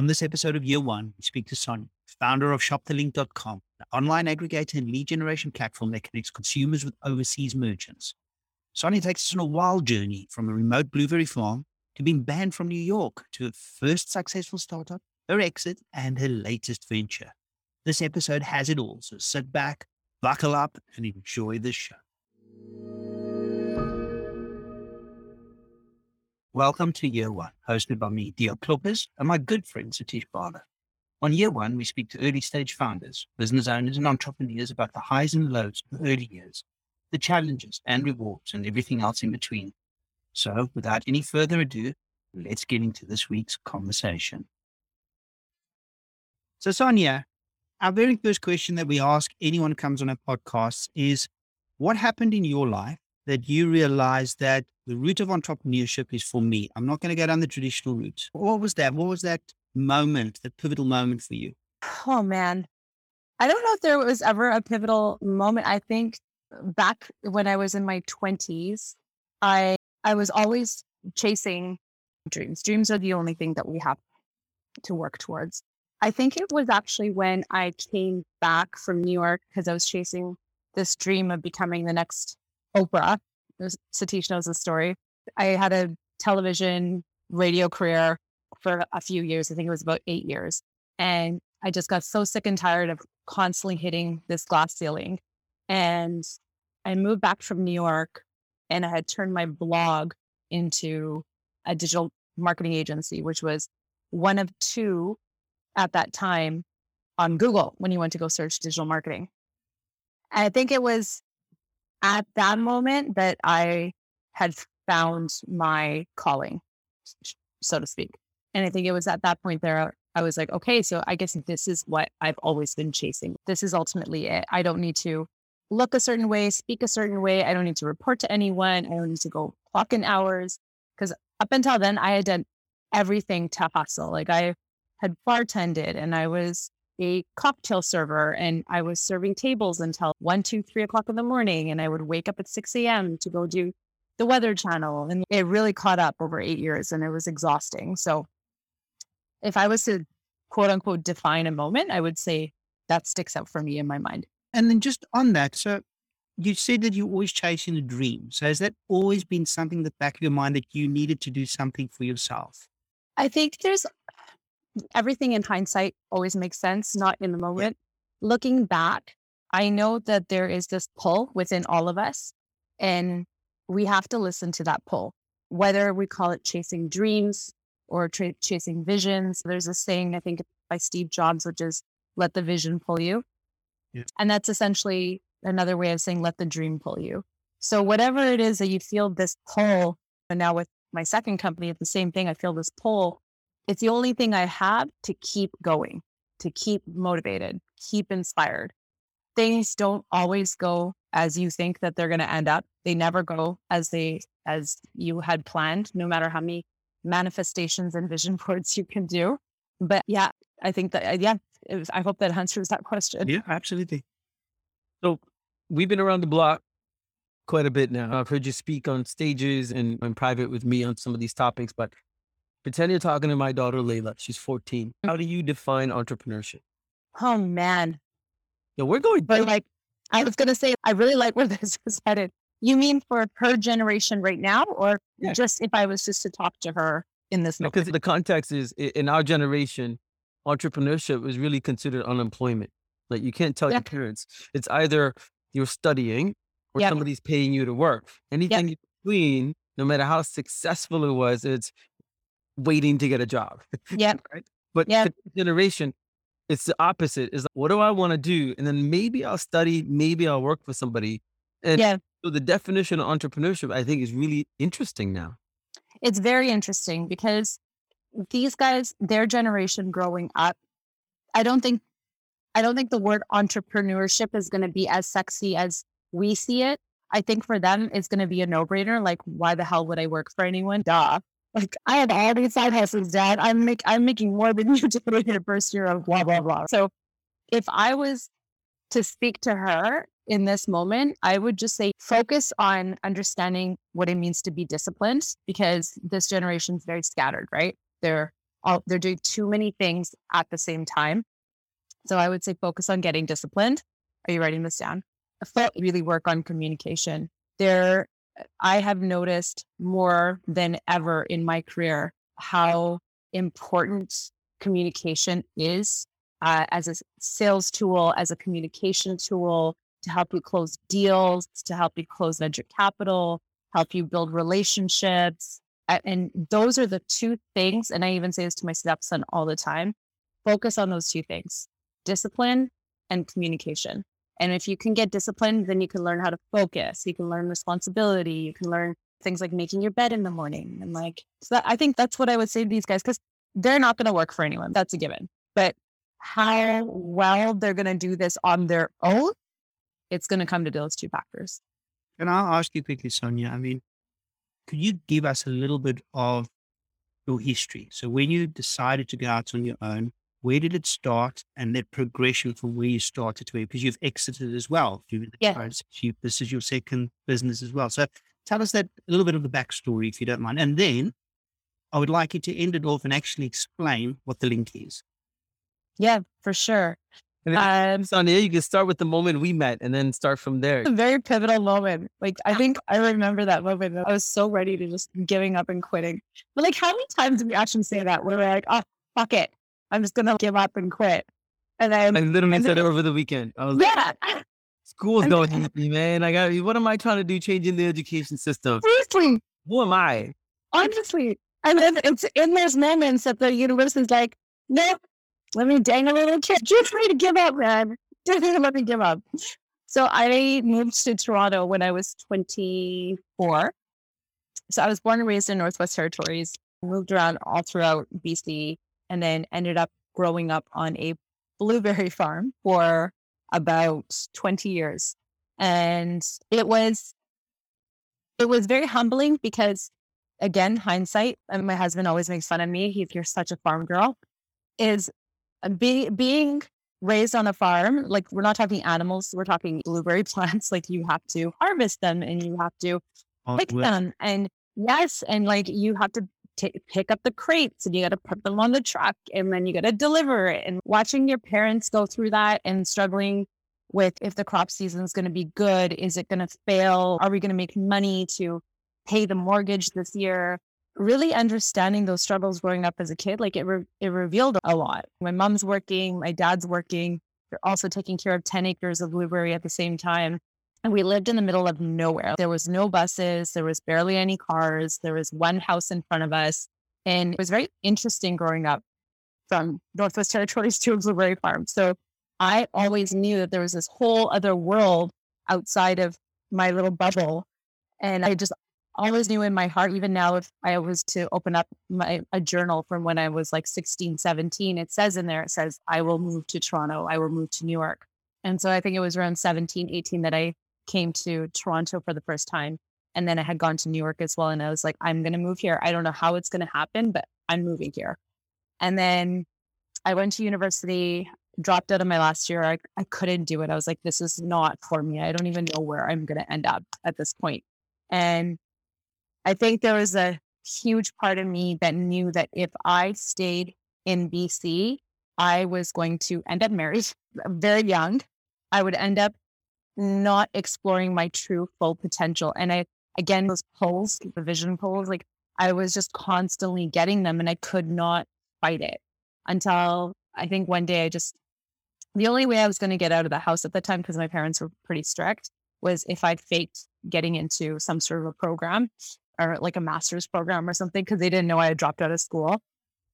On this episode of Year One, we speak to Sonya, founder of ShopTheLNK.com, an online aggregator and lead generation platform that connects consumers with overseas merchants. Sonya takes us on a wild journey from a remote blueberry farm to being banned from New York to her first successful startup, her exit, and her latest venture. This episode has it all, so sit back, buckle up, and enjoy the show. Welcome to Year One, hosted by me, Dio Kloppers, and my good friend Satish Bala. On Year One, we speak to early stage founders, business owners, and entrepreneurs about the highs and lows of early years, the challenges and rewards, and everything else in between. So, without any further ado, let's get into this week's conversation. So, Sonya, our very first question that we ask anyone who comes on our podcast is what happened in your life that you realized that the route of entrepreneurship is for me? I'm not going to go down the traditional route. What was that? What was that moment, that pivotal moment for you? Oh, man. I don't know if there was ever a pivotal moment. I think back when I was in my 20s, I I was always chasing dreams. Dreams are the only thing that we have to work towards. I think it was actually when I came back from New York because I was chasing this dream of becoming the next Oprah. Satish knows the story. I had a television radio career for a few years. I think it was about eight years. And I just got so sick and tired of constantly hitting this glass ceiling. And I moved back from New York and I had turned my blog into a digital marketing agency, which was one of two at that time on Google when you went to go search digital marketing. I think it was at that moment that I had found my calling, so to speak. And I think it was at that point there, I was like, okay, so I guess this is what I've always been chasing. This is ultimately it. I don't need to look a certain way, speak a certain way. I don't need to report to anyone. I don't need to go clock in hours. Because up until then, I had done everything to hustle. Like I had bartended and I was a cocktail server and I was serving tables until one, two, three o'clock in the morning. And I would wake up at 6 a.m. to go do the weather channel. And it really caught up over eight years and it was exhausting. So if I was to quote unquote define a moment, I would say that sticks out for me in my mind. And then just on that, so you said that you're always chasing a dream. So has that always been something in the back of your mind that you needed to do something for yourself? I think there's everything in hindsight always makes sense, not in the moment. Yeah. Looking back, I know that there is this pull within all of us, and we have to listen to that pull, whether we call it chasing dreams or tra- chasing visions. There's a saying, I think, by Steve Jobs, which is let the vision pull you. Yeah. And that's essentially another way of saying let the dream pull you. So, whatever it is that you feel this pull, and now with my second company, it's the same thing. I feel this pull it's the only thing I have to keep going, to keep motivated, keep inspired. Things don't always go as you think that they're going to end up. They never go as they as you had planned, no matter how many manifestations and vision boards you can do. But yeah, I think that uh, yeah, was, I hope that answers that question. Yeah, absolutely. So we've been around the block quite a bit now. I've heard you speak on stages and in private with me on some of these topics, but Pretend you're talking to my daughter Layla. She's 14. Mm. How do you define entrepreneurship? Oh man. Yeah, we're going. But like, I was gonna say, I really like where this is headed. You mean for her generation right now, or yeah. just if I was just to talk to her in this? Because the context is in our generation, entrepreneurship is really considered unemployment. Like you can't tell your parents. It's either you're studying or yep. somebody's paying you to work. Anything yep. between, no matter how successful it was, it's waiting to get a job. Yeah. right. But yeah. generation, it's the opposite. Is like, what do I want to do? And then maybe I'll study, maybe I'll work for somebody. And yeah. so the definition of entrepreneurship, I think, is really interesting now. It's very interesting because these guys, their generation growing up, I don't think I don't think the word entrepreneurship is going to be as sexy as we see it. I think for them, it's going to be a no brainer. Like, why the hell would I work for anyone? Duh. Like I have all these side hustles, Dad. I'm make I'm making more than you did in your first year of blah blah blah. So if I was to speak to her in this moment, I would just say focus on understanding what it means to be disciplined because this generation is very scattered, right? They're all, they're doing too many things at the same time. So I would say focus on getting disciplined. Are you writing this down? Really work on communication. There, I have noticed more than ever in my career how important communication is uh, as a sales tool, as a communication tool to help you close deals, to help you close venture capital, help you build relationships. And those are the two things. And I even say this to my stepson all the time focus on those two things discipline and communication. And if you can get disciplined, then you can learn how to focus. You can learn responsibility. You can learn things like making your bed in the morning. And like, so that, I think that's what I would say to these guys because they're not going to work for anyone. That's a given. But how well they're going to do this on their own, it's going to come to those two factors. Can I ask you quickly, Sonya? I mean, could you give us a little bit of your history? So when you decided to go out on your own, where did it start and that progression from where you started to where, because you've exited as well. Yeah. You, this is your second business as well. So tell us that a little bit of the backstory, if you don't mind. And then I would like you to end it off and actually explain what the link is. Yeah, for sure. And then, um, Sonya, you can start with the moment we met and then start from there. A very pivotal moment. Like I think I remember that moment. I was so ready to just giving up and quitting. But like how many times did we actually say that? Where we're like, oh fuck it. I'm just gonna give up and quit. And then I literally said then, it over the weekend. I was yeah. Like, School's going happy, man. I got what am I trying to do changing the education system? Seriously. Who am I? Honestly. And then it's in those moments that the university's like, no, let me dang a little kid. Just ready to give up, man. Just let me give up. So I moved to Toronto when I was 24. So I was born and raised in Northwest Territories, moved around all throughout BC, and then ended up growing up on a blueberry farm for about 20 years. And it was it was very humbling because again, hindsight, and my husband always makes fun of me. He's you're such a farm girl. Is uh, be, being raised on a farm, like we're not talking animals, we're talking blueberry plants. Like you have to harvest them and you have to oh, pick them. And yes, and like you have to t- pick up the crates and you got to put them on the truck and then you got to deliver it. And watching your parents go through that and struggling with if the crop season is going to be good, is it going to fail? Are we going to make money to pay the mortgage this year? really understanding those struggles growing up as a kid, like it, re- it revealed a lot. My mom's working, my dad's working. They're also taking care of 10 acres of blueberry at the same time. And we lived in the middle of nowhere. There was no buses. There was barely any cars. There was one house in front of us. And it was very interesting growing up from Northwest Territories to a blueberry farm. So I always knew that there was this whole other world outside of my little bubble. And I just always knew in my heart, even now, if I was to open up my a journal from when I was like 16, 17, it says in there, it says, I will move to Toronto, I will move to New York. And so I think it was around 17, 18 that I came to Toronto for the first time. And then I had gone to New York as well. And I was like, I'm going to move here. I don't know how it's going to happen, but I'm moving here. And then I went to university, dropped out of my last year. I, I couldn't do it. I was like, this is not for me. I don't even know where I'm going to end up at this point. And I think there was a huge part of me that knew that if I stayed in BC, I was going to end up married very young. I would end up not exploring my true full potential. And I, again, those polls, the vision polls, like I was just constantly getting them and I could not fight it until I think one day I just, the only way I was going to get out of the house at the time, because my parents were pretty strict, was if I'd faked getting into some sort of a program or like a master's program or something because they didn't know I had dropped out of school.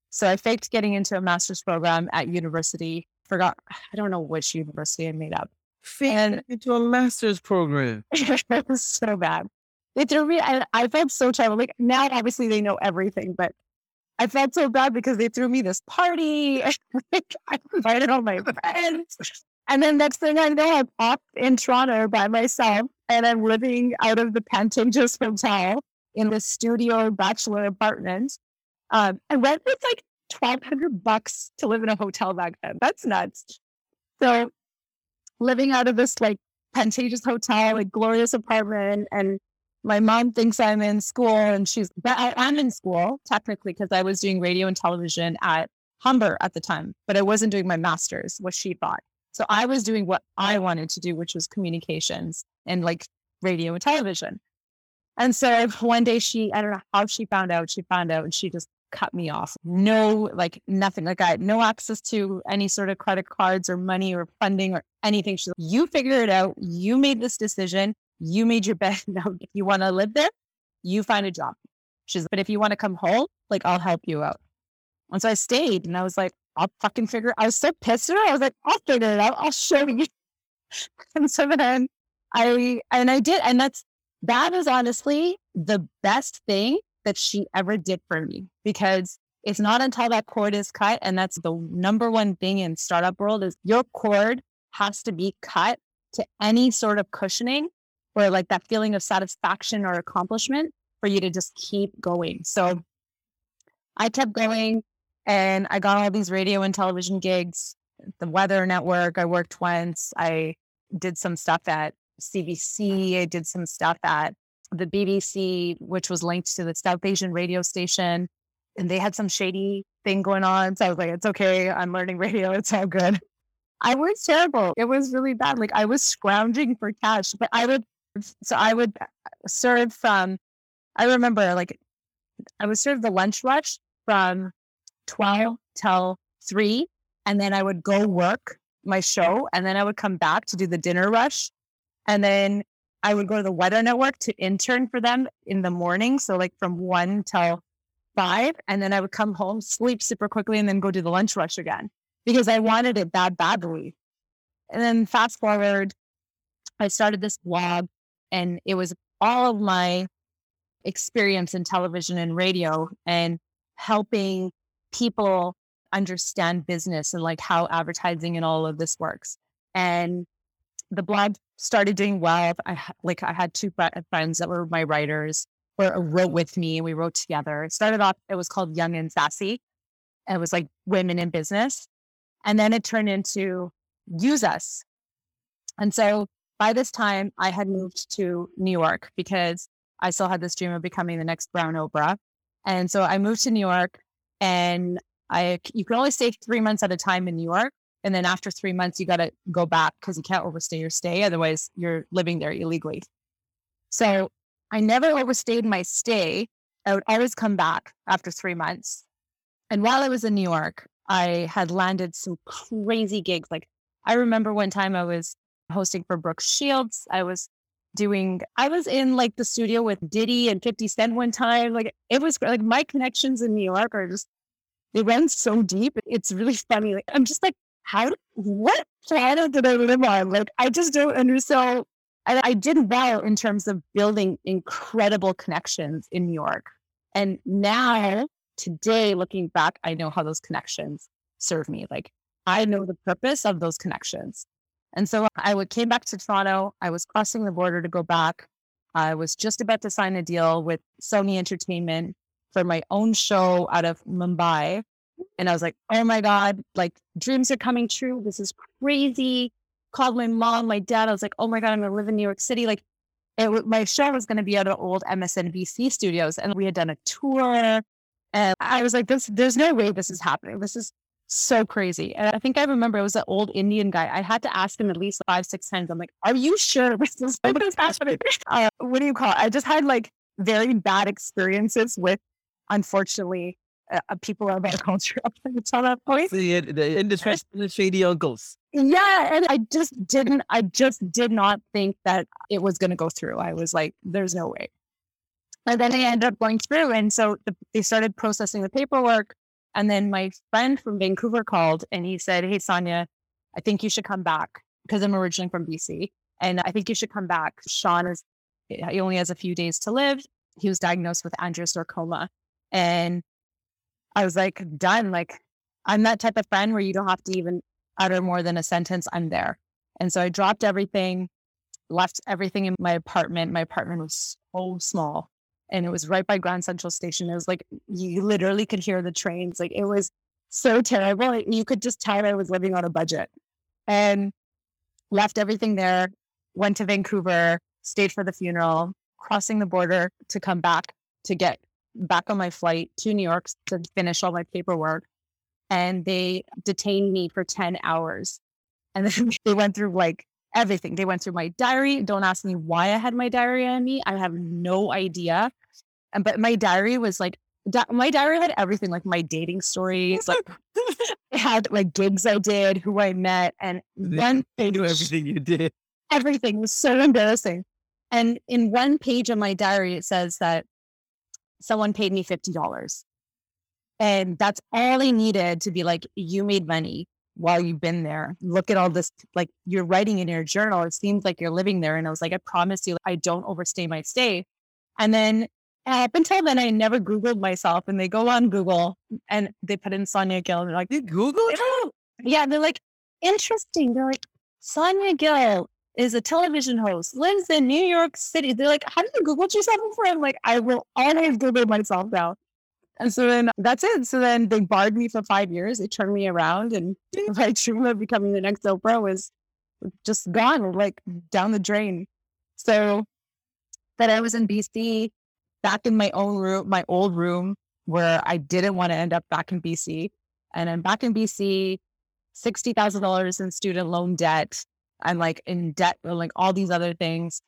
So I faked getting into a master's program at university. Forgot, I don't know which university I made up. Faked into a master's program. it was so bad. They threw me, I, I felt so terrible. Like now, obviously, they know everything, but I felt so bad because they threw me this party. I invited all my friends. And then next thing I know, I'm up in Toronto by myself and I'm living out of the Pantages Hotel in the studio bachelor apartment. Um, and rent was like twelve hundred bucks to live in a hotel back then. That's nuts. So living out of this like Pantages hotel, like glorious apartment, and my mom thinks I'm in school and she's, but I am in school technically because I was doing radio and television at Humber at the time, but I wasn't doing my master's, what she thought. So I was doing what I wanted to do, which was communications and like radio and television. And so one day she, I don't know how she found out, she found out and she just cut me off. No, like nothing. Like I had no access to any sort of credit cards or money or funding or anything. She's like, you figure it out. You made this decision. You made your bed. Now, if you want to live there, you find a job. She's, but if you want to come home, like I'll help you out. And so I stayed and I was like, I'll fucking figure I was so pissed at her. I was like, I'll figure it out. I'll show you. and so then I and I did. And that's that is honestly the best thing that she ever did for me because it's not until that cord is cut. And that's the number one thing in startup world is your cord has to be cut to any sort of cushioning or like that feeling of satisfaction or accomplishment for you to just keep going. So I kept going and I got all these radio and television gigs. The Weather Network, I worked once. I did some stuff at CBC. I did some stuff at the BBC, which was linked to the South Asian radio station. And they had some shady thing going on. So I was like, it's okay. I'm learning radio. It's all good. I was terrible. It was really bad. Like I was scrounging for cash, but I would, so I would uh, serve from, I remember like I would serve the lunch rush from 12 till 3 and then I would go work my show and then I would come back to do the dinner rush and then I would go to the weather network to intern for them in the morning so like from 1 till 5 and then I would come home sleep super quickly and then go do the lunch rush again because I wanted it that badly and then fast forward I started this blog and it was all of my experience in television and radio and helping people understand business and like how advertising and all of this works. And the blog started doing well. I like I had two friends that were my writers or uh, wrote with me. We wrote together. It started off. It was called Young and Sassy. It was like women in business, and then it turned into Use Us. And so by this time, I had moved to New York because I still had this dream of becoming the next Brown Oprah. And so I moved to New York and I you can only stay three months at a time in New York. And then after three months, you got to go back because you can't overstay your stay. Otherwise, you're living there illegally. So I never overstayed my stay. I would always come back after three months. And while I was in New York, I had landed some crazy gigs. Like I remember one time I was hosting for Brooke Shields. I was doing I was in like the studio with Diddy and 50 Cent one time. Like it was like my connections in New York are just they run so deep. It's really funny. Like I'm just like, how what planet did I live on? Like I just don't understand. And I did well in terms of building incredible connections in New York. And now today, looking back, I know how those connections serve me. Like I know the purpose of those connections. And so I would, came back to Toronto. I was crossing the border to go back. I was just about to sign a deal with Sony Entertainment for my own show out of Mumbai. And I was like, oh my God, like dreams are coming true. This is crazy. Called my mom, my dad. I was like, oh my God, I'm going to live in New York City. Like, it, my show was going to be at an old MSNBC studios. And we had done a tour. And I was like, this, there's no way this is happening. This is so crazy. And I think I remember it was an old Indian guy. I had to ask him at least five, six times. I'm like, are you sure this is happening? Uh, what do you call it? I just had like very bad experiences with, unfortunately, uh, uh people of our culture up until that point. The, the industry, shady uncles. Yeah. And I just didn't, I just did not think that it was going to go through. I was like, there's no way. And then I ended up going through. And so the, they started processing the paperwork. And then my friend from Vancouver called and he said, Hey, Sonya, I think you should come back because I'm originally from BC. And I think you should come back. Sean is, he only has a few days to live. He was diagnosed with angiosarcoma. And I was like, done. Like, I'm that type of friend where you don't have to even utter more than a sentence. I'm there. And so I dropped everything, left everything in my apartment. My apartment was so small and it was right by Grand Central Station. It was like you literally could hear the trains. Like it was so terrible. You could just tell I was living on a budget. And left everything there, went to Vancouver, stayed for the funeral, crossing the border to come back to get back on my flight to New York to finish all my paperwork. And they detained me for 10 hours. And then they went through like everything. They went through my diary. Don't ask me why I had my diary on me. I have no idea. And but my diary was like di- my diary had everything, like my dating stories, like it had like gigs I did, who I met, and one they knew everything you did. Everything was so embarrassing. And in one page of my diary, it says that someone paid me fifty dollars, and that's all I needed to be like, you made money while you've been there. Look at all this, like you're writing in your journal. It seems like you're living there. And I was like, I promise you, I don't overstay my stay. And then up until then, I never Googled myself. And they go on Google and they put in Sonya Gill. And they're like, you Google it? Yeah. They're like, interesting. They're like, Sonya Gill is a television host, lives in New York City. They're like, how did you Google yourself before? I'm like, I will always Google myself now. And so then that's it. So then they barred me for five years. They turned me around, and my dream of becoming the next Oprah was just gone, like down the drain. So that I was in BC, back in my own room, my old room, where I didn't want to end up back in BC. And I'm back in BC, $60,000 in student loan debt. I'm like in debt, like all these other things.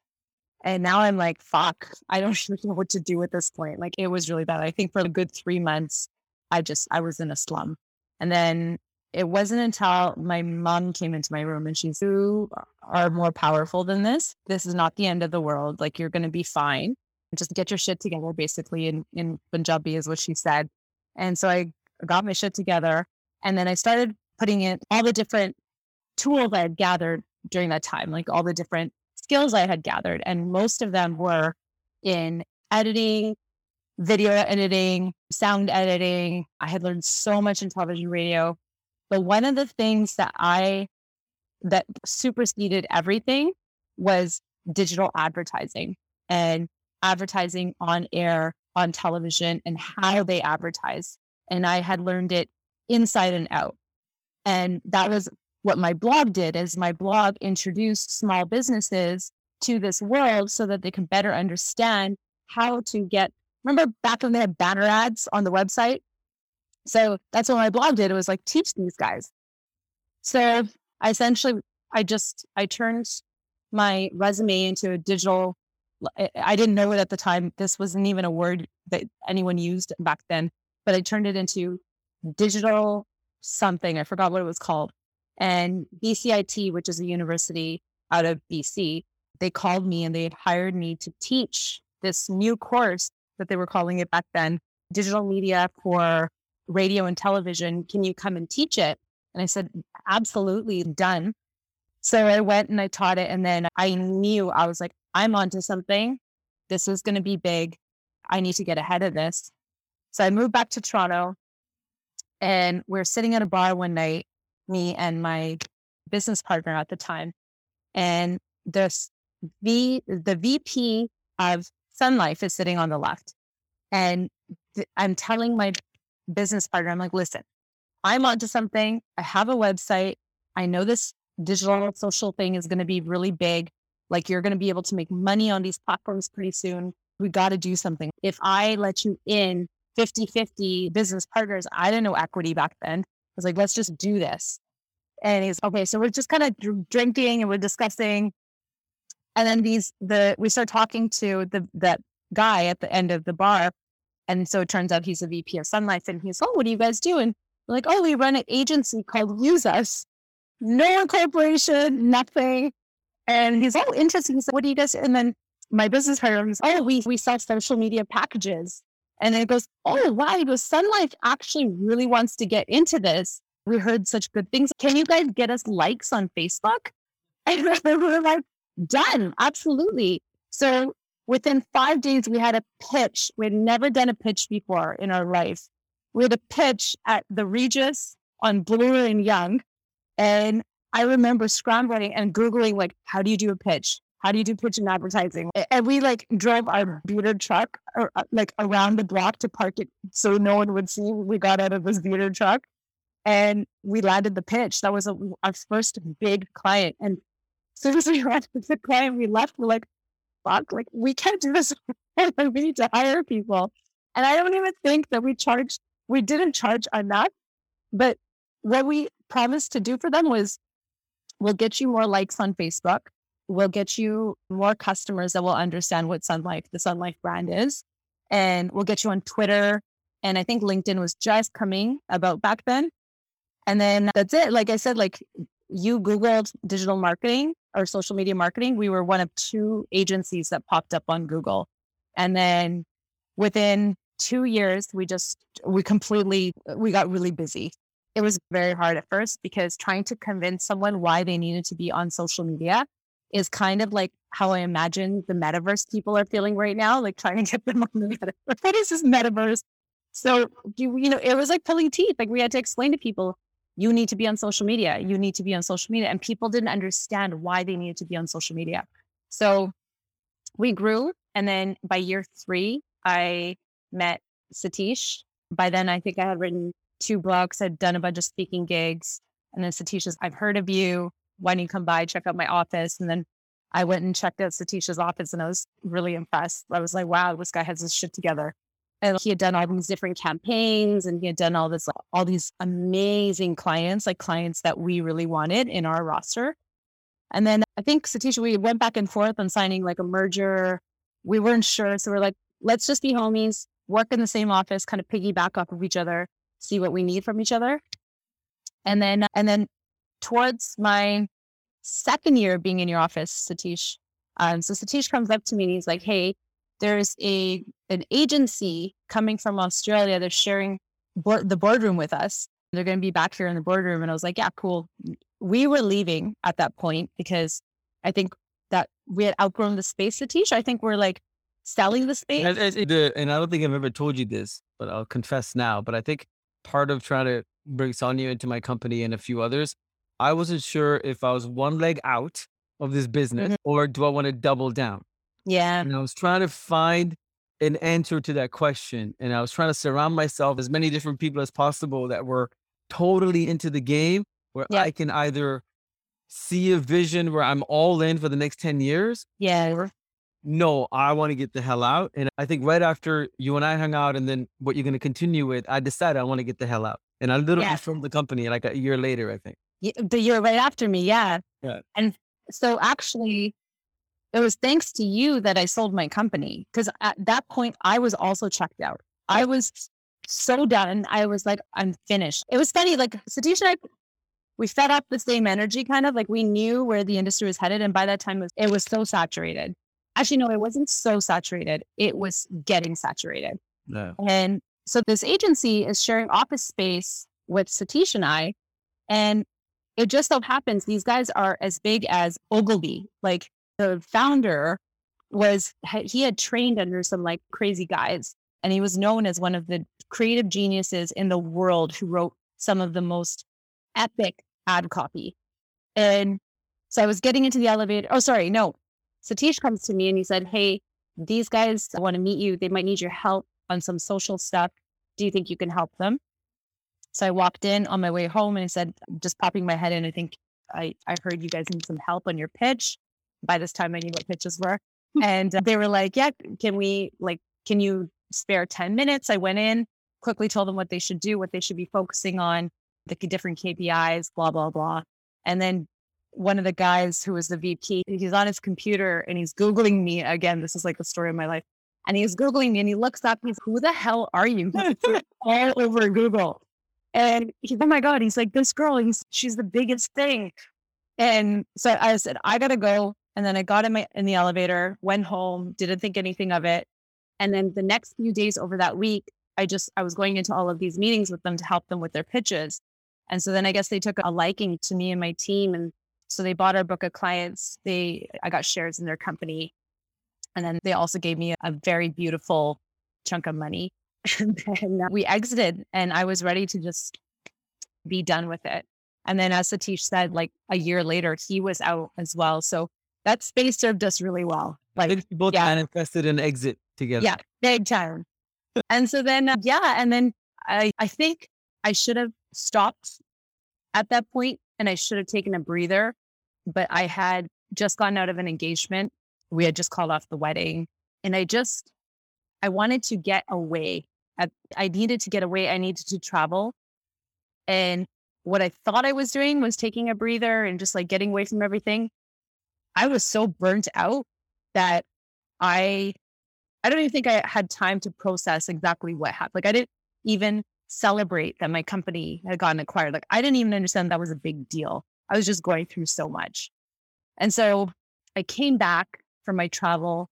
And now I'm like, fuck, I don't know what to do at this point. Like it was really bad. I think for a good three months, I just, I was in a slum. And then it wasn't until my mom came into my room and she's, you are more powerful than this. This is not the end of the world. Like you're going to be fine. Just get your shit together, basically, in, in Punjabi is what she said. And so I got my shit together. And then I started putting in all the different tools I had gathered during that time, like all the different skills I had gathered. And most of them were in editing, video editing, sound editing. I had learned so much in television radio. But one of the things that I that superseded everything was digital advertising and advertising on air, on television, and how they advertise. And I had learned it inside and out. And that was what my blog did is my blog introduced small businesses to this world so that they can better understand how to get remember back when they had banner ads on the website? So that's what my blog did it was like teach these guys. So i essentially i just i turned my resume into a digital i didn't know it at the time this wasn't even a word that anyone used back then but i turned it into digital something i forgot what it was called and BCIT, which is a university out of BC, they called me and they had hired me to teach this new course that they were calling it back then digital media for radio and television. Can you come and teach it? And I said, absolutely done. So I went and I taught it. And then I knew I was like, I'm onto something. This is going to be big. I need to get ahead of this. So I moved back to Toronto and we're sitting at a bar one night me and my business partner at the time. And this V the VP of Sun Life is sitting on the left. And th- I'm telling my business partner, I'm like, listen, I'm onto something. I have a website. I know this digital social thing is going to be really big. Like you're going to be able to make money on these platforms pretty soon. We got to do something. If I let you in 50 50 business partners, I didn't know equity back then was like, let's just do this. And he's okay. So we're just kind of drinking and we're discussing. And then these, the, we start talking to the, that guy at the end of the bar. And so it turns out he's a VP of Sun Life. And he's, oh, what do you guys do? And we're like, oh, we run an agency called Use Us. No incorporation, nothing. And he's, oh, interesting. Said, what do you guys? And then my business partner oh, we, we sell social media packages. And it goes, oh, wow. He goes, Sun Life actually really wants to get into this. We heard such good things. Can you guys get us likes on Facebook? And we were like, done. Absolutely. So within five days, we had a pitch. We had never done a pitch before in our life. We had a pitch at the Regis on Bloor and Yonge. And I remember scrambling and Googling, like, how do you do a pitch? How do you do pitch and advertising? And we like drove our beater truck or, like around the block to park it so no one would see we got out of this beater truck. And we landed the pitch. That was a, our first big client. And as soon as we landed the client, we left. We're like, fuck, like we can't do this. we need to hire people. And I don't even think that we charged, we didn't charge enough. But what we promised to do for them was we'll get you more likes on Facebook. We'll get you more customers that will understand what Sun Life, the Sun Life brand is. And we'll get you on Twitter. And I think LinkedIn was just coming about back then. And then that's it. Like I said, like you Googled digital marketing or social media marketing. We were one of two agencies that popped up on Google. And then within two years, we just, we completely, we got really busy. It was very hard at first because trying to convince someone why they needed to be on social media is kind of like how I imagine the metaverse people are feeling right now, like trying to get them on the metaverse. What is this metaverse? So, you, you know, it was like pulling teeth. Like we had to explain to people, you need to be on social media. You need to be on social media. And people didn't understand why they needed to be on social media. So we grew. And then by year three, I met Satish. By then, I think I had written two books, I'd done a bunch of speaking gigs. And then Satish says, I've heard of you. Why don't you come by, check out my office? And then I went and checked out Satish's office and I was really impressed. I was like, wow, this guy has his shit together. And he had done all these different campaigns and he had done all this, all these amazing clients, like clients that we really wanted in our roster. And then I think Satish, we went back and forth on signing like a merger. We weren't sure. So we're like, let's just be homies, work in the same office, kind of piggyback off of each other, see what we need from each other. And then, and then towards my second year of being in your office, Satish, um, so Satish comes up to me and he's like, Hey, there's a an agency coming from Australia. They're sharing board, the boardroom with us. They're going to be back here in the boardroom. And I was like, yeah, cool. We were leaving at that point because I think that we had outgrown the space Satish. I think we're like selling the space. And, and I don't think I've ever told you this, but I'll confess now. But I think part of trying to bring Sonya into my company and a few others, I wasn't sure if I was one leg out of this business mm-hmm. or do I want to double down? Yeah. And I was trying to find an answer to that question. And I was trying to surround myself as many different people as possible that were totally into the game where. I can either see a vision where I'm all in for the next 10 years. Yeah. Or, no, I want to get the hell out. And I think right after you and I hung out and then what you're going to continue with, I decided I want to get the hell out. And I literally yeah. the company like a year later, I think. The year right after me. Yeah. Yeah. And so actually, it was thanks to you that I sold my company because at that point I was also checked out. I was so done. I was like, I'm finished. It was funny, like Satish and I, we fed up the same energy, kind of like we knew where the industry was headed, and by that time it was, it was so saturated. Actually, no, it wasn't so saturated. It was getting saturated. No. And so this agency is sharing office space with Satish and I, and it just so happens these guys are as big as Ogilvy, like the founder was he had trained under some like crazy guys and he was known as one of the creative geniuses in the world who wrote some of the most epic ad copy. And so i was getting into the elevator oh sorry no. Satish comes to me and he said hey these guys want to meet you. They might need your help on some social stuff. Do you think you can help them so i walked in on my way home and i said just popping my head in i think i i heard you guys need some help on your pitch by this time I knew what pitches were. Hmm. And they were like, yeah, can we, like, can you spare 10 minutes? I went in, quickly told them what they should do, what they should be focusing on, the different KPIs, blah, blah, blah. And then one of the guys who was the VP, he's on his computer and he's Googling me again. This is like the story of my life. And he's Googling me and he looks up, he's, who the hell are you? all over Google. And he's, oh my God, he's like, this girl, he's, she's the biggest thing. And so I said, I gotta go. And then I got in my in the elevator, went home, didn't think anything of it. And then the next few days over that week, I just I was going into all of these meetings with them to help them with their pitches. And so then I guess they took a liking to me and my team. And so they bought our book of clients. They I got shares in their company. And then they also gave me a very beautiful chunk of money. and then we exited and I was ready to just be done with it. And then as Satish said, like a year later, he was out as well. So that space served us really well. Like we both yeah. manifested an exit together. Yeah, big time. and so then, uh, yeah, and then I, I think I should have stopped at that point and I should have taken a breather, but I had just gotten out of an engagement We had just called off the wedding. And I just, I wanted to get away. I, needed to get away. I needed to travel. And what I thought I was doing was taking a breather and just like getting away from everything. I was so burnt out that I I don't even think I had time to process exactly what happened. Like I didn't even celebrate that my company had gotten acquired. Like I didn't even understand that was a big deal. I was just going through so much. And so I came back from my travel.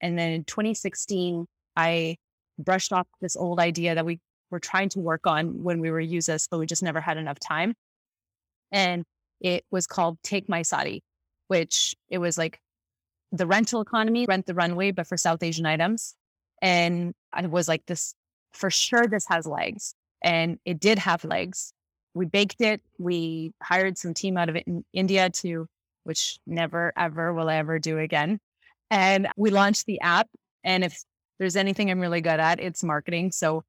And then in 2016, I brushed off this old idea that we were trying to work on when we were Use Us, but we just never had enough time. And it was called Take My Sari, which it was like the rental economy, rent the runway, but for South Asian items. And I was like, this for sure, this has legs. And it did have legs. We baked it. We hired some team out of it in India to, which never, ever will I ever do again. And we launched the app. And if there's anything I'm really good at, it's marketing. So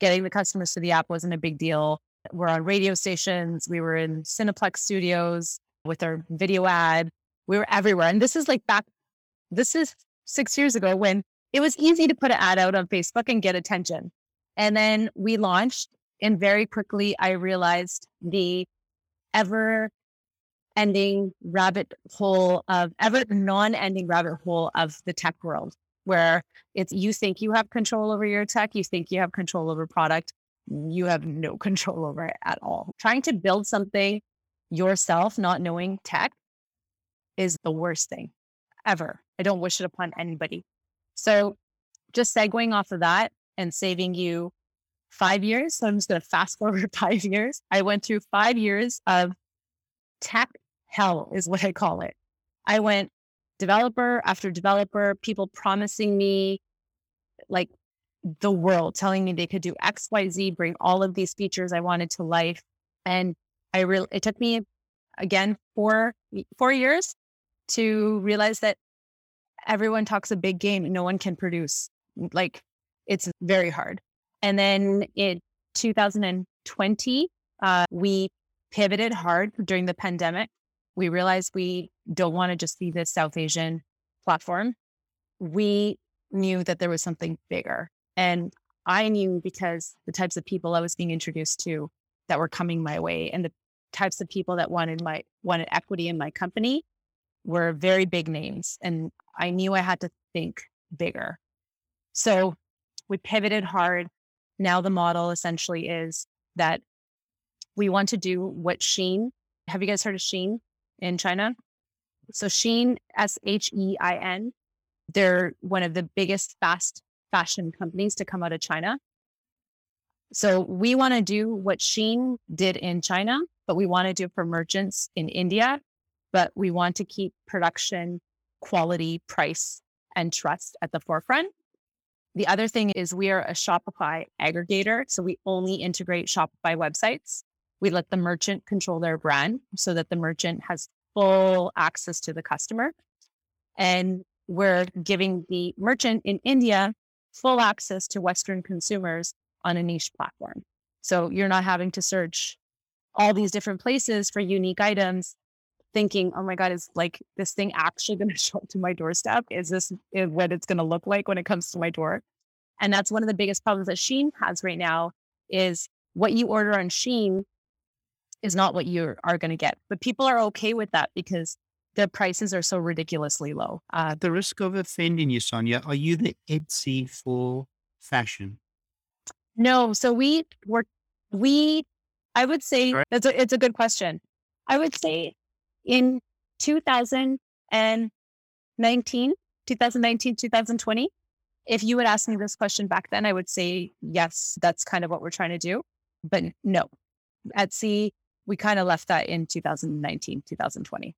getting the customers to the app wasn't a big deal. We're on radio stations. We were in Cineplex studios with our video ad. We were everywhere. And this is like back this is six years ago when it was easy to put an ad out on Facebook and get attention. And then we launched, and very quickly I realized the ever ending rabbit hole of ever non ending rabbit hole of the tech world, where it's you think you have control over your tech, you think you have control over product, you have no control over it at all. Trying to build something yourself, not knowing tech, is the worst thing ever. I don't wish it upon anybody. So just segueing off of that and saving you five years. So I'm just going to fast forward five years. I went through five years of tech hell, is what I call it. I went developer after developer, people promising me like the world, telling me they could do X, Y, Z, bring all of these features I wanted to life. And I really, it took me again four, four years to realize that everyone talks a big game no one can produce. Like it's very hard. And then in 2020, uh, we pivoted hard during the pandemic. We realized we don't want to just be this South Asian platform. We knew that there was something bigger. And I knew because the types of people I was being introduced to that were coming my way and the types of people that wanted my wanted equity in my company were very big names. And I knew I had to think bigger. So we pivoted hard. Now the model essentially is that we want to do what Shein. Have you guys heard of Shein in China? So Shein, S H E I N, they're one of the biggest fast fashion companies to come out of China. So we want to do what Shein did in China, but we want to do for merchants in India but we want to keep production, quality, price, and trust at the forefront. The other thing is we are a Shopify aggregator. So we only integrate Shopify websites. We let the merchant control their brand so that the merchant has full access to the customer. And we're giving the merchant in India full access to Western consumers on a niche platform. So you're not having to search all these different places for unique items thinking, oh my God, is like this thing actually going to show up to my doorstep? Is this eh, what it's going to look like when it comes to my door? And that's one of the biggest problems that Shein has right now is what you order on Shein is not what you are going to get. But people are okay with that because the prices are so ridiculously low. Uh, the risk of offending you, Sonya, are you the Etsy for fashion? No. So we were, we, I would say right. that's a, it's a good question. I would say in 2019, 2019, 2020, if you would ask me this question back then, I would say, yes, that's kind of what we're trying to do. But no, Etsy, we kind of left that in 2019, 2020.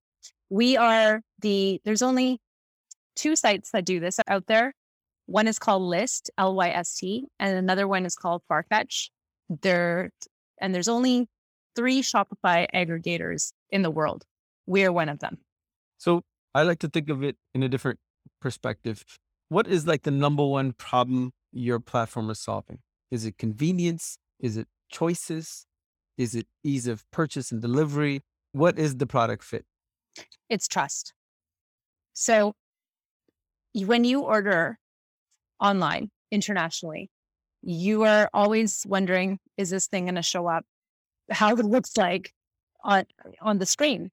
We are the, there's only two sites that do this out there. One is called Lyst, L Y S T, and another one is called Farfetch. There, and there's only three Shopify aggregators in the world. We're one of them. So I like to think of it in a different perspective. What is like the number one problem your platform is solving? Is it convenience? Is it choices? Is it ease of purchase and delivery? What is the product fit? It's trust. So when you order online internationally, you are always wondering, is this thing going to show up how it looks like on, on the screen?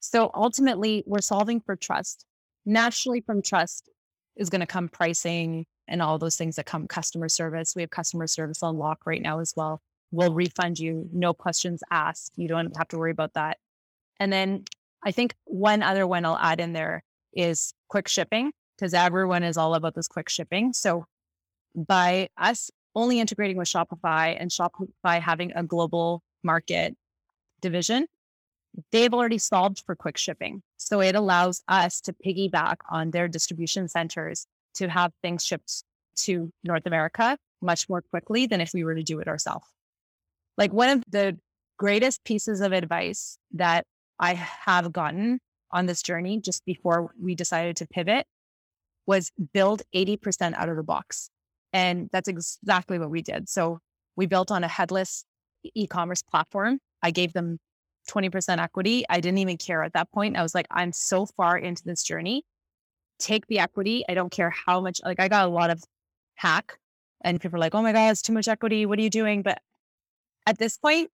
So ultimately, we're solving for trust. Naturally, from trust is going to come pricing and all those things that come customer service. We have customer service on lock right now as well. We'll refund you, no questions asked. You don't have to worry about that. And then I think one other one I'll add in there is quick shipping because everyone is all about this quick shipping. So by us only integrating with Shopify and Shopify having a global market division, they've already solved for quick shipping. So it allows us to piggyback on their distribution centers to have things shipped to North America much more quickly than if we were to do it ourselves. Like one of the greatest pieces of advice that I have gotten on this journey just before we decided to pivot was build 80% out of the box. And that's exactly what we did. So we built on a headless e commerce platform. I gave them 20% equity. I didn't even care at that point. I was like, I'm so far into this journey. Take the equity. I don't care how much, like, I got a lot of hack, and people are like, oh my God, it's too much equity. What are you doing? But at this point,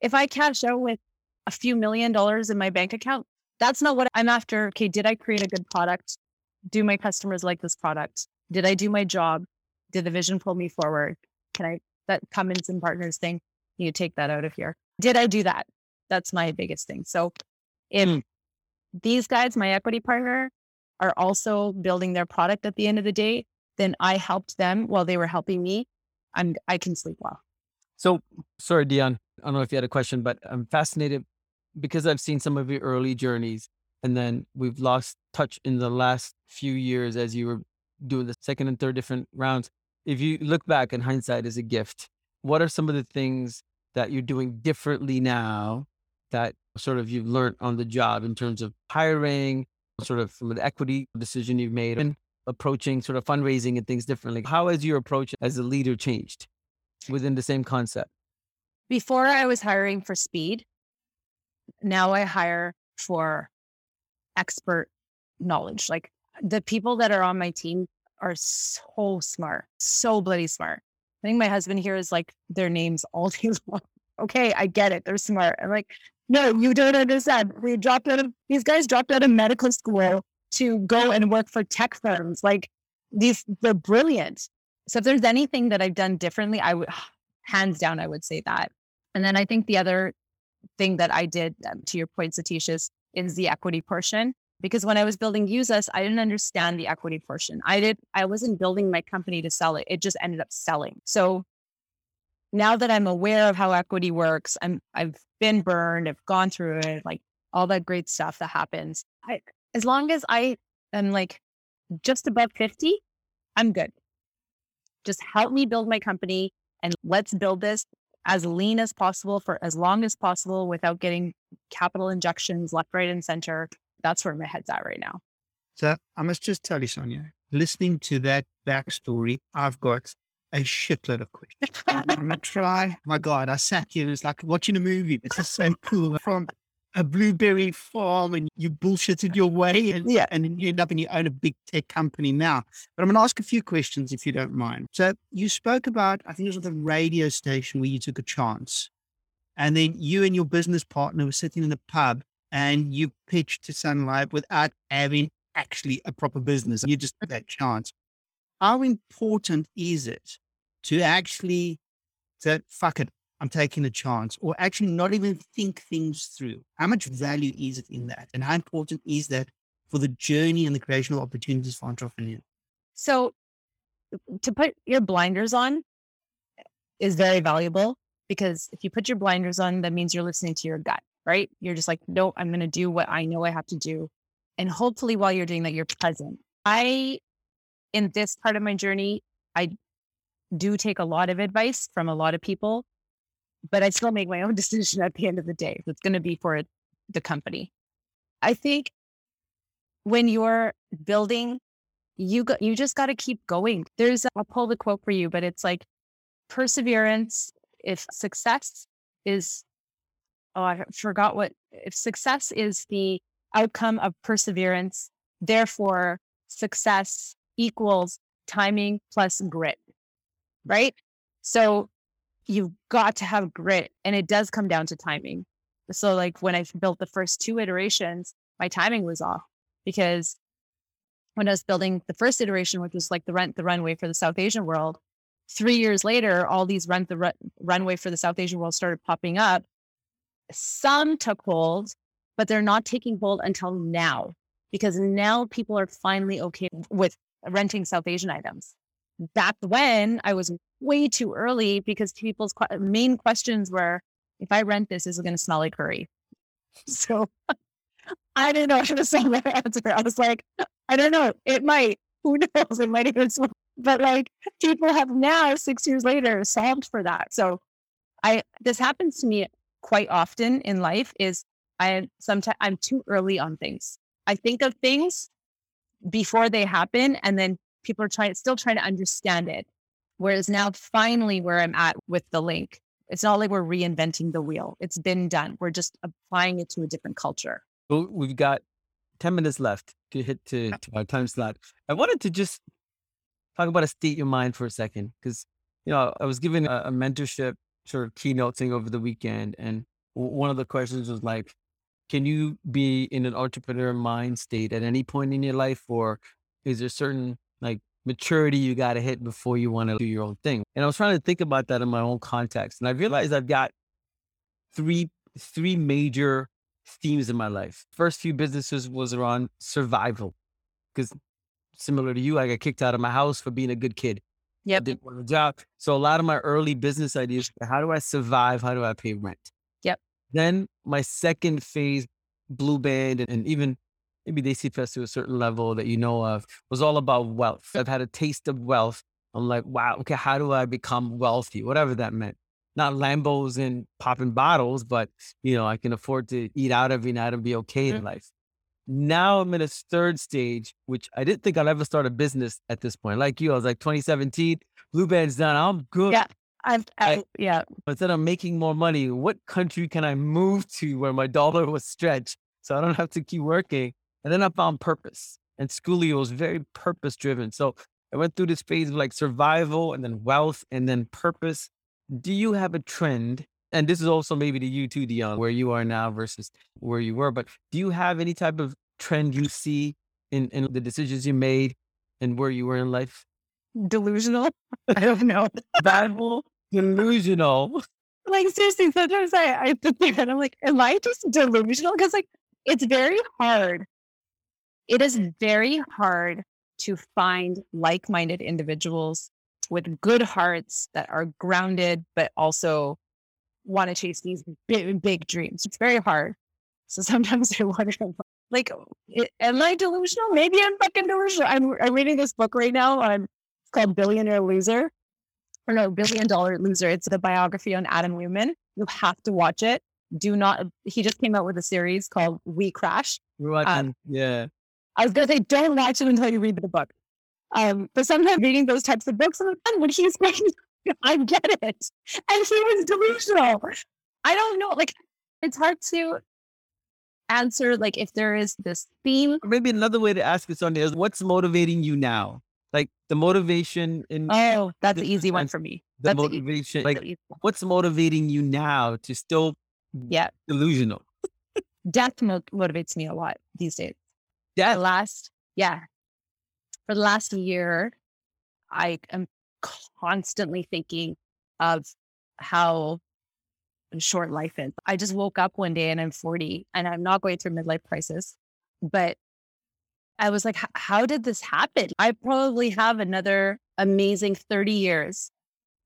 if I cash out with a few million dollars in my bank account, that's not what I'm after. Okay, did I create a good product? Do my customers like this product? Did I do my job? Did the vision pull me forward? Can I, that Cummins and Partners thing, you take that out of here. Did I do that? That's my biggest thing. So if mm. these guys, my equity partner, are also building their product at the end of the day, then I helped them while they were helping me. I'm I can sleep well. So sorry, Dion. I don't know if you had a question, but I'm fascinated because I've seen some of your early journeys and then we've lost touch in the last few years as you were doing the second and third different rounds. If you look back and hindsight is a gift, what are some of the things that you're doing differently now that sort of you've learned on the job in terms of hiring, sort of from an equity decision you've made and approaching sort of fundraising and things differently? How has your approach as a leader changed within the same concept? Before I was hiring for speed. Now I hire for expert knowledge. Like the people that are on my team are so smart, so bloody smart. I think my husband here is like their names all day long. Okay, I get it. They're smart. I'm like, no, you don't understand. We dropped out of these guys dropped out of medical school to go and work for tech firms. Like these, they're brilliant. So if there's anything that I've done differently, I would hands down, I would say that. And then I think the other thing that I did, um, to your point, Satish, is, is the equity portion. Because when I was building Use Us, I didn't understand the equity portion. I did, I wasn't building my company to sell it. It just ended up selling. So now that I'm aware of how equity works, I'm I've been burned, I've gone through it, like all that great stuff that happens. I as long as I am like just above 50, I'm good. Just help me build my company and let's build this as lean as possible for as long as possible without getting capital injections left, right, and center. That's where my head's at right now. So I must just tell you, Sonya, listening to that backstory, I've got a shitload of questions. I'm gonna try. My God, I sat here. It's like watching a movie. This is so cool. From a blueberry farm and you bullshitted your way and, yeah. and you end up and you own a big tech company now. But I'm going to ask a few questions if you don't mind. So you spoke about, I think it was at the radio station where you took a chance. And then you and your business partner were sitting in the pub and you pitched to Sun Life without having actually a proper business. You just took that chance. How important is it to actually say, fuck it, I'm taking a chance, or actually not even think things through? How much value is it in mm. that? And how important is that for the journey and the creation of opportunities for entrepreneurs? So, to put your blinders on is very valuable because if you put your blinders on, that means you're listening to your gut, right? You're just like, no, I'm going to do what I know I have to do. And hopefully, while you're doing that, you're present. I in this part of my journey, I do take a lot of advice from a lot of people, but I still make my own decision at the end of the day. It's going to be for the company. I think when you're building, you go, you just got to keep going. There's I'll pull the quote for you, but it's like perseverance. If success is, oh, I forgot what. If success is the outcome of perseverance, therefore success equals timing plus grit, right? So you've got to have grit and it does come down to timing. So like when I built the first two iterations, my timing was off because when I was building the first iteration, which was like the rent the runway for the South Asian world, three years later, all these rent the run- runway for the South Asian world started popping up. Some took hold, but they're not taking hold until now because now people are finally okay with renting South Asian items. Back when I was way too early because people's qu- uh, main questions were, if I rent this, is it going to smell like curry? So I didn't know how to say that answer. I was like, I don't know. It might. Who knows? It might even smell. But like people have now, six years later, solved for that. So I this happens to me quite often in life. Is I sometimes I'm too early on things. I think of things before they happen, and then people are trying still trying to understand it. Whereas now, finally, where I'm at with the link, it's not like we're reinventing the wheel. It's been done. We're just applying it to a different culture. Well, we've got 10 minutes left to hit to, to our time slot. I wanted to just talk about a state your mind for a second because, you know, I was given a, a mentorship sort of keynote thing over the weekend. And one of the questions was like, can you be in an entrepreneur mind state at any point in your life? Or is there certain like maturity you got to hit before you want to do your own thing? And I was trying to think about that in my own context. And I realized I've got three, three major themes in my life. First few businesses was around survival because similar to you, I got kicked out of my house for being a good kid. Yep. Didn't want a job. So a lot of my early business ideas, how do I survive? How do I pay rent? Yep. Then my second phase, Blue Band and, and even maybe Desi Fest to a certain level that you know of was all about wealth. I've had a taste of wealth. I'm like, wow, okay, how do I become wealthy? Whatever that meant not Lambos and popping bottles, but you know, I can afford to eat out every night and be okay in mm-hmm. life. Now I'm in a third stage, which I didn't think I'd ever start a business at this point. Like you, I was like 2017, Blue Band's done. I'm good. Yeah. I've, I, yeah. But then I'm making more money, what country can I move to where my dollar was stretched so I don't have to keep working? And then I found purpose. And Schoolio was very purpose driven. So I went through this phase of like survival and then wealth and then purpose do you have a trend? And this is also maybe to you too, Dion, where you are now versus where you were. But do you have any type of trend you see in, in the decisions you made and where you were in life? Delusional? I don't know. Badful? Delusional. Like seriously, sometimes I, I there and I'm like, am I just delusional? Because like it's very hard. It is very hard to find like-minded individuals with good hearts that are grounded, but also want to chase these big, big dreams. It's very hard. So sometimes I wonder, like, am I delusional? Maybe I'm fucking delusional. I'm, I'm reading this book right now. On, it's called Billionaire Loser, or no, Billion Dollar Loser. It's the biography on Adam Neumann. You have to watch it. Do not. He just came out with a series called We Crash. We're watching, um, yeah. I was gonna say, don't watch it until you read the book. Um, but sometimes reading those types of books, and when he's going, I get it. And he was delusional. I don't know. Like, it's hard to answer, like, if there is this theme. Maybe another way to ask this on is what's motivating you now? Like the motivation in. Oh, that's the easy one for me. The that's motivation. Like, what's motivating you now to still yeah delusional? Death mo- motivates me a lot these days. Death. The last, yeah, for the last year, I am constantly thinking of how short life is. I just woke up one day and I'm 40 and I'm not going through midlife crisis, but I was like, how did this happen? I probably have another amazing 30 years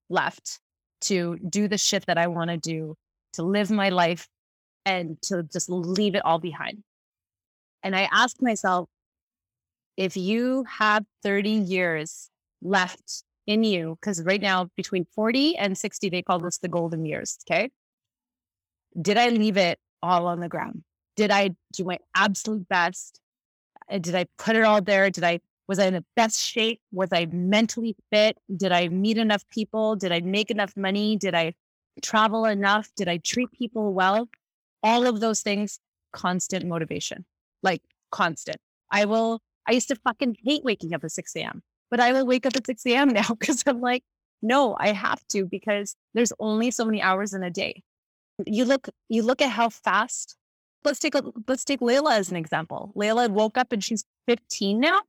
left to do the shit that I want to do, to live my life and to just leave it all behind. And I ask myself, if you have 30 years left in you, because right now between 40 and 60, they call this the golden years. Okay. Did I leave it all on the ground? Did I do my absolute best? Uh, did I put it all there? Did I, was I in the best shape? Was I mentally fit? Did I meet enough people? Did I make enough money? Did I travel enough? Did I treat people well? All of those things, constant motivation, like constant. I will I used to fucking hate waking up at 6 a.m., but I will wake up at 6 a.m. now because I'm like, no, I have to because there's only so many hours in a day. You look, you look at how fast. Let's take a, let's take Layla as an example. Layla woke up and she's 15 now.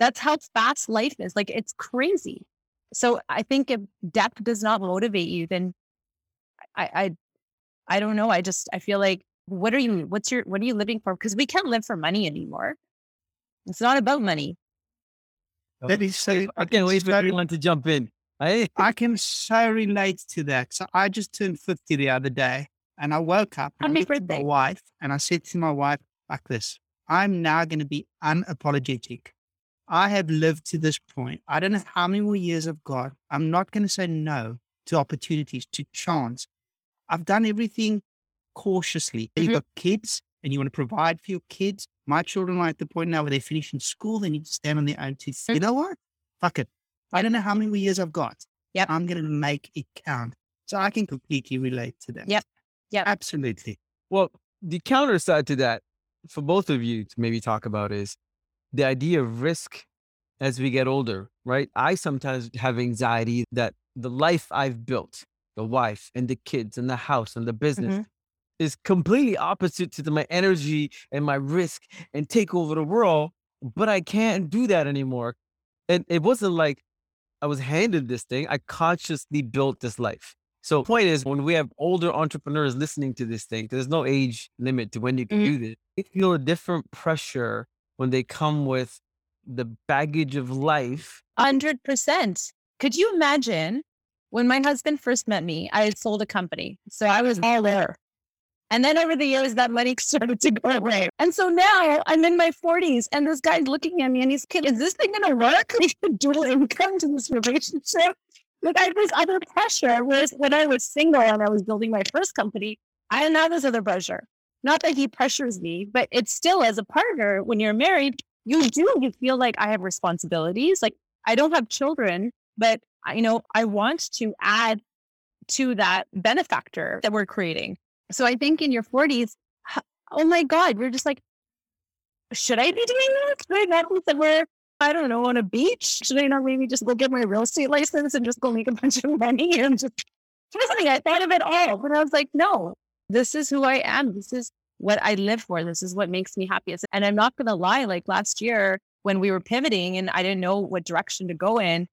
That's how fast life is. Like it's crazy. So I think if depth does not motivate you, then I, I, I don't know. I just I feel like what are you? What's your? What are you living for? Because we can't live for money anymore. It's not about money. That is so. I can't wait for everyone to jump in. I, I can so relate to that. So I just turned 50 the other day and I woke up and Happy birthday. my wife and I said to my wife like this, I'm now going to be unapologetic. I have lived to this point. I don't know how many more years I've got. I'm not going to say no to opportunities, to chance. I've done everything cautiously. Mm-hmm. You've got kids and you want to provide for your kids. My children are at the point now where they're finishing school. They need to stand on their own two feet. You know what? Fuck it. I don't know how many years I've got. Yep. I'm going to make it count. So I can completely relate to that. Yep. Yep. Absolutely. Well, the counter side to that for both of you to maybe talk about is the idea of risk as we get older, right? I sometimes have anxiety that the life I've built, the wife and the kids and the house and the business mm-hmm. Is completely opposite to the, my energy and my risk and take over the world. But I can't do that anymore. And it wasn't like I was handed this thing. I consciously built this life. So point is when we have older entrepreneurs listening to this thing, there's no age limit to when you can mm-hmm. do this. They feel a different pressure when they come with the baggage of life. Hundred percent. Could you imagine when my husband first met me, I had sold a company. So I was all there. And then over the years, that money started to go away. And so now I'm in my 40s, and this guy's looking at me and he's, is this thing going to work? dual income to this relationship. Like I this other pressure. Whereas when I was single and I was building my first company, I didn't have this other pressure. Not that he pressures me, but it's still as a partner, when you're married, you do, you feel like I have responsibilities. Like I don't have children, but you know, I want to add to that benefactor that we're creating. So I think in your 40s, oh my God, we're just like, should I be doing this? Should I not be somewhere, I don't know, on a beach? Should I not maybe just go get my real estate license and just go make a bunch of money and just, trust me, I thought of it all. But I was like, no, this is who I am. This is what I live for. This is what makes me happiest. And I'm not going to lie, like last year when we were pivoting and I didn't know what direction to go in,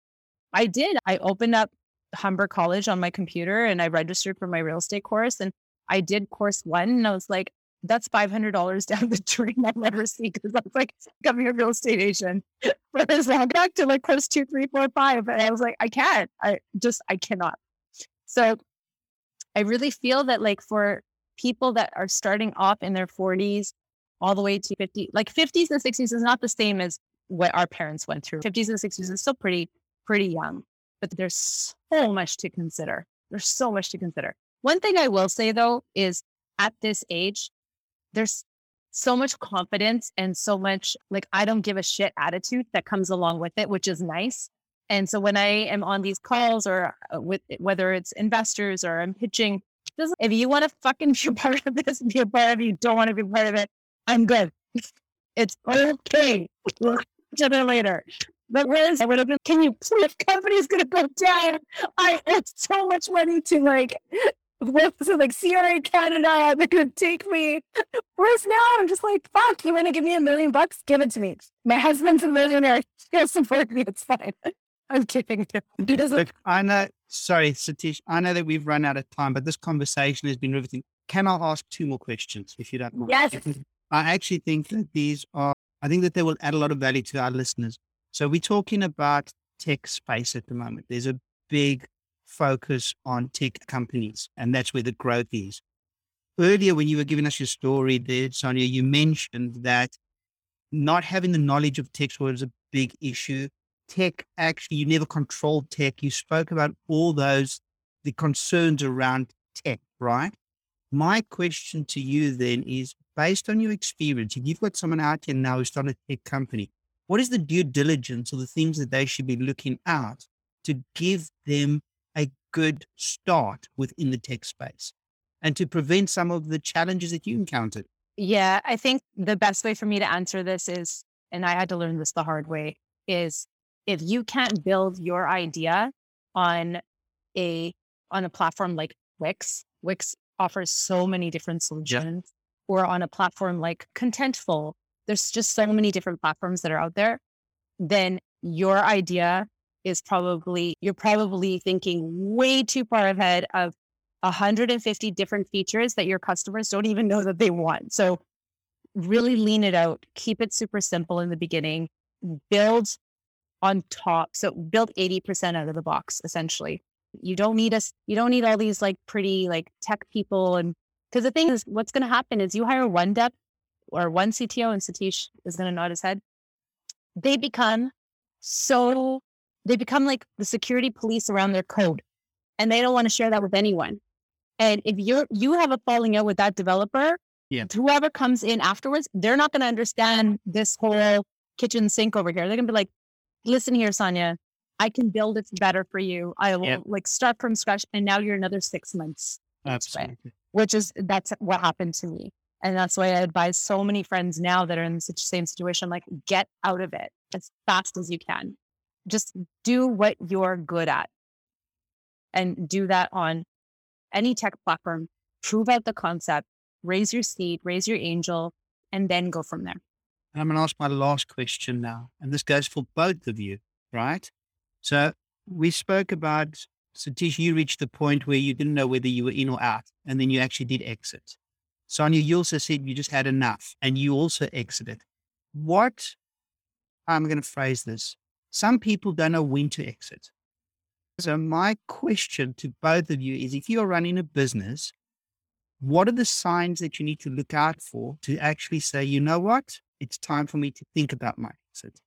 I did. I opened up Humber College on my computer and I registered for my real estate course. And I did course one and I was like, that's $500 down the drain I'll never see because I was like, becoming a real estate agent. But as I back to like course two, three, four, five. And I was like, I can't. I just, I cannot. So I really feel that like for people that are starting off in their 40s all the way to 50, like 50s and 60s is not the same as what our parents went through. 50s and 60s is still pretty, pretty young, but there's so much to consider. There's so much to consider. One thing I will say though is at this age, there's so much confidence and so much like I don't give a shit attitude that comes along with it, which is nice. And so when I am on these calls or uh, with whether it's investors or I'm pitching, just, if you want to fucking be a part of this, be a part of it. You don't want to be part of it. I'm good. It's okay. We'll each later. But whereas I would have been, can you please, company's going to go down. I owe so much money to like with so like CRA Canada, they're gonna take me. Whereas now I'm just like, fuck, you wanna give me a million bucks? Give it to me. My husband's a millionaire. He'll support me. It's fine. I'm kidding. He doesn't. Look, I know. Sorry, Satish. I know that we've run out of time, but this conversation has been riveting. Can I ask two more questions, if you don't mind? Yes. I actually think that these are. I think that they will add a lot of value to our listeners. So we're talking about tech space at the moment. There's a big focus on tech companies, and that's where the growth is. Earlier, when you were giving us your story there, Sonya, you mentioned that not having the knowledge of tech was a big issue. Tech, actually, you never controlled tech. You spoke about all those, the concerns around tech, right? My question to you then is based on your experience, if you've got someone out here now who's started a tech company, what is the due diligence or the things that they should be looking out to give them good start within the tech space and to prevent some of the challenges that you encountered? Yeah, I think the best way for me to answer this is and I had to learn this the hard way, is if you can't build your idea on a on a platform like Wix, Wix offers so many different solutions, yeah. or on a platform like Contentful, there's just so many different platforms that are out there, then your idea is probably you're probably thinking way too far ahead of 150 different features that your customers don't even know that they want. So really lean it out, keep it super simple in the beginning, build on top. So build 80% out of the box, essentially. You don't need us, you don't need all these like pretty like tech people. And because the thing is, what's going to happen is you hire one dev or one CTO and Satish is going to nod his head. They become so, they become like the security police around their code and they don't want to share that with anyone. And if you're, you have a falling out with that developer, yeah. whoever comes in afterwards, they're not going to understand this whole kitchen sink over here. They're going to be like, listen here, Sonya, I can build it better for you. I will yep. like start from scratch. And now you're another six months. Absolutely. Which is, that's what happened to me. And that's why I advise so many friends now that are in the same situation, like get out of it as fast as you can. Just do what you're good at and do that on any tech platform. Prove out the concept, raise your seed, raise your angel, and then go from there. I'm going to ask my last question now. And this goes for both of you, right? So we spoke about Satish, you reached the point where you didn't know whether you were in or out, and then you actually did exit. Sonya, you also said you just had enough and you also exited. What, I'm going to phrase this. Some people don't know when to exit. So my question to both of you is if you're running a business, what are the signs that you need to look out for to actually say, you know what? It's time for me to think about my exit.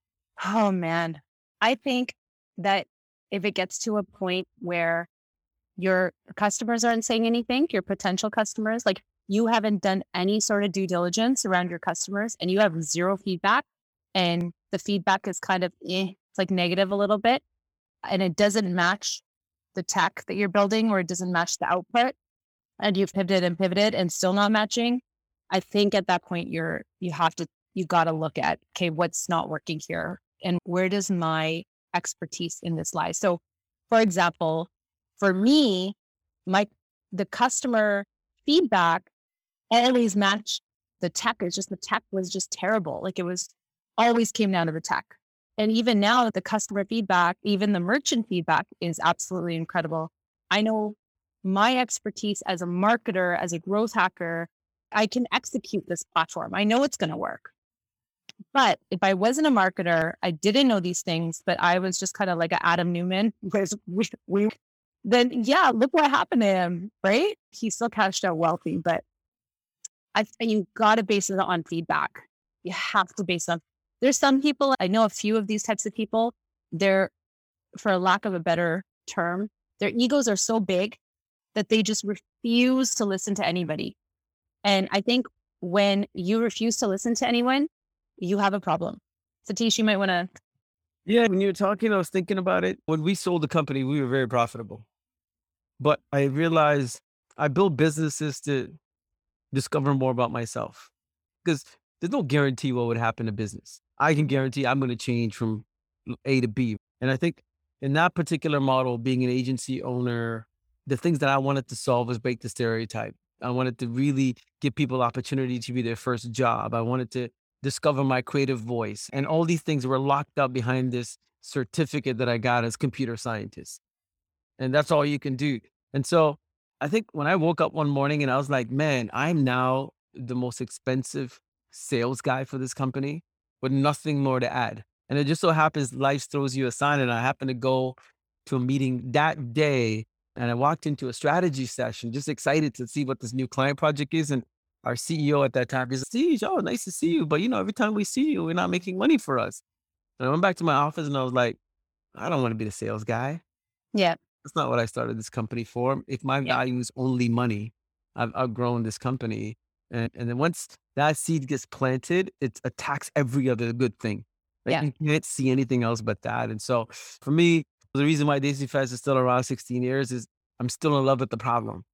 Oh man. I think that if it gets to a point where your customers aren't saying anything, your potential customers, like you haven't done any sort of due diligence around your customers and you have zero feedback and the feedback is kind of eh, it's like negative a little bit and it doesn't match the tech that you're building or it doesn't match the output and you've pivoted and pivoted and still not matching, I think at that point you're you have to you got to look at okay, what's not working here and where does my expertise in this lie? So, for example, for me, my the customer feedback always matched the tech. It's just the tech was just terrible. Like it was always came down to the tech. And even now, the customer feedback, even the merchant feedback is absolutely incredible. I know my expertise as a marketer, as a growth hacker, I can execute this platform. I know it's going to work. But if I wasn't a marketer, I didn't know these things, but I was just kind of like an Adam Neumann, was we, then yeah, look what happened to him, right? He still cashed out wealthy, but I you got to base it on feedback. You have to base it on. There's some people I know a few of these types of people. They're, for lack of a better term, their egos are so big that they just refuse to listen to anybody. And I think when you refuse to listen to anyone, you have a problem. Satish, you might want to. Yeah, when you were talking, I was thinking about it. When we sold the company, we were very profitable. But I realized I built businesses to discover more about myself because there's no guarantee what would happen to business. I can guarantee I'm going to change from A to B. And I think in that particular model, being an agency owner, the things that I wanted to solve was break the stereotype. I wanted to really give people opportunity to be their first job. I wanted to discover my creative voice. And all these things were locked up behind this certificate that I got as computer scientist. And that's all you can do. And so I think when I woke up one morning and I was like, man, I'm now the most expensive sales guy for this company with nothing more to add. And it just so happens life throws you a sign. And I happened to go to a meeting that day and I walked into a strategy session, just excited to see what this new client project is. And our CEO at that time is, "See, oh, nice to see you. But you know, every time we see you, we're not making money for us. And I went back to my office and I was like, I don't want to be the sales guy. Yeah. That's not what I started this company for. If my yeah. value is only money, I've outgrown this company. And, and then once that seed gets planted, it attacks every other good thing. Like yeah. you can't see anything else but that. And so for me, the reason why Desi Fest is still around 16 years is I'm still in love with the problem.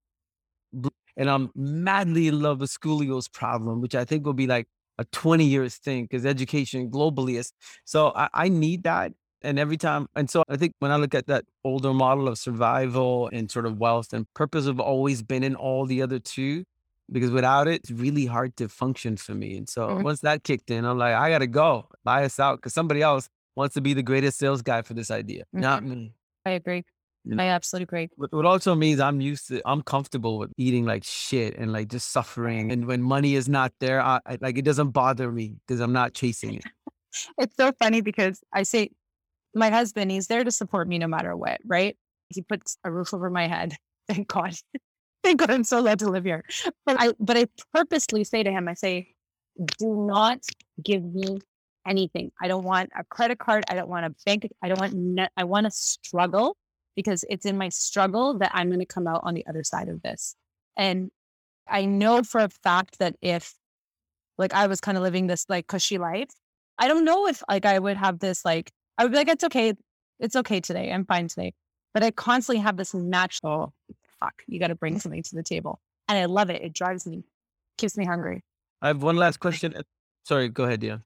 And I'm madly in love with Schoolio's problem, which I think will be like a 20 years thing because education globally is. So I, I need that. And every time, and so I think when I look at that older model of survival and sort of wealth and purpose have always been in all the other two, because without it, it's really hard to function for me. And so Mhm. once that kicked in, I'm like, I gotta go buy us out because somebody else wants to be the greatest sales guy for this idea, not me. I agree. You know? I absolutely agree. What, what also means I'm used to, I'm comfortable with eating like shit and like just suffering. And when money is not there, I, I like it doesn't bother me because I'm not chasing it. It's so funny because I say, my husband, he's there to support me no matter what, right? He puts a roof over my head. Thank God. Thank God I'm so glad to live here. But I, but I purposely say to him, I say, do not give me anything. I don't want a credit card. I don't want a bank. I don't want, ne- I want to struggle because it's in my struggle that I'm going to come out on the other side of this. And I know for a fact that if like I was kind of living this like cushy life, I don't know if like I would have this like I would be like, it's okay. It's okay today. I'm fine today. But I constantly have this natural fuck, you gotta bring mm-hmm. something to the table. And I love it. It drives me, keeps me hungry. I have one last question. Sorry, go ahead, Dion.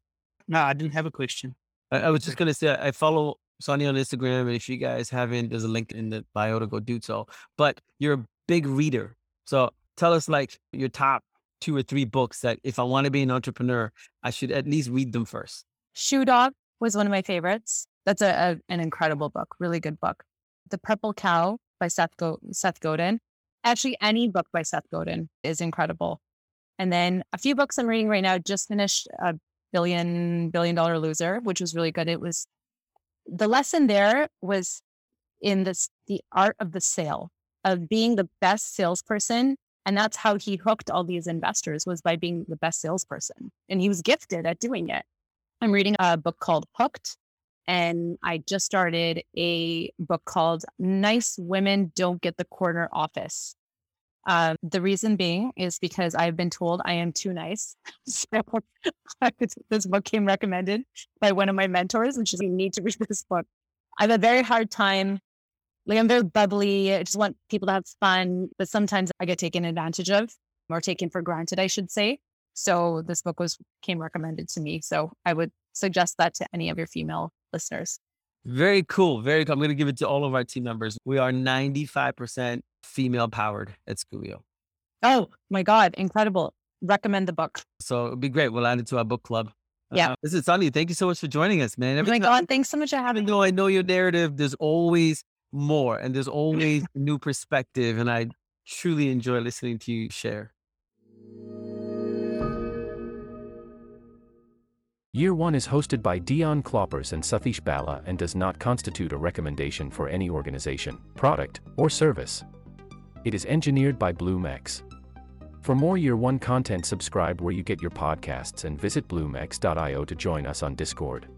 No, I didn't have a question. I, I was just gonna say I follow Sonny on Instagram, and if you guys haven't, there's a link in the bio to go do so. But you're a big reader, so tell us like your top two or three books that if I want to be an entrepreneur, I should at least read them first. Shoe Dog was one of my favorites. That's a, a an incredible book, really good book. The Purple Cow by Seth Go- Seth Godin. Actually, any book by Seth Godin is incredible. And then a few books I'm reading right now. Just finished a billion billion dollar loser, which was really good. It was the lesson there was in this the art of the sale of being the best salesperson and that's how he hooked all these investors was by being the best salesperson and he was gifted at doing it i'm reading a book called hooked and i just started a book called nice women don't get the corner office um, the reason being is because I've been told I am too nice. So this book came recommended by one of my mentors, and she's like, you need to read this book. I have a very hard time. Like I'm very bubbly. I just want people to have fun, but sometimes I get taken advantage of or taken for granted, I should say. So this book was came recommended to me. So I would suggest that to any of your female listeners. Very cool. Very cool. I'm going to give it to all of our team members. We are 95% female powered at Schoolio. Oh my God, incredible. Recommend the book. So it'd be great. We'll add it to our book club. Yeah. Uh, this is Sunny. Thank you so much for joining us, man. Oh Every my time- God, thanks so much for having me. though I know your narrative, there's always more and there's always new perspective. And I truly enjoy listening to you share. Year 1 is hosted by Dion Kloppers and Satish Bala and does not constitute a recommendation for any organization, product, or service. It is engineered by BloomX. For more Year 1 content, subscribe where you get your podcasts and visit bloomx.io to join us on Discord.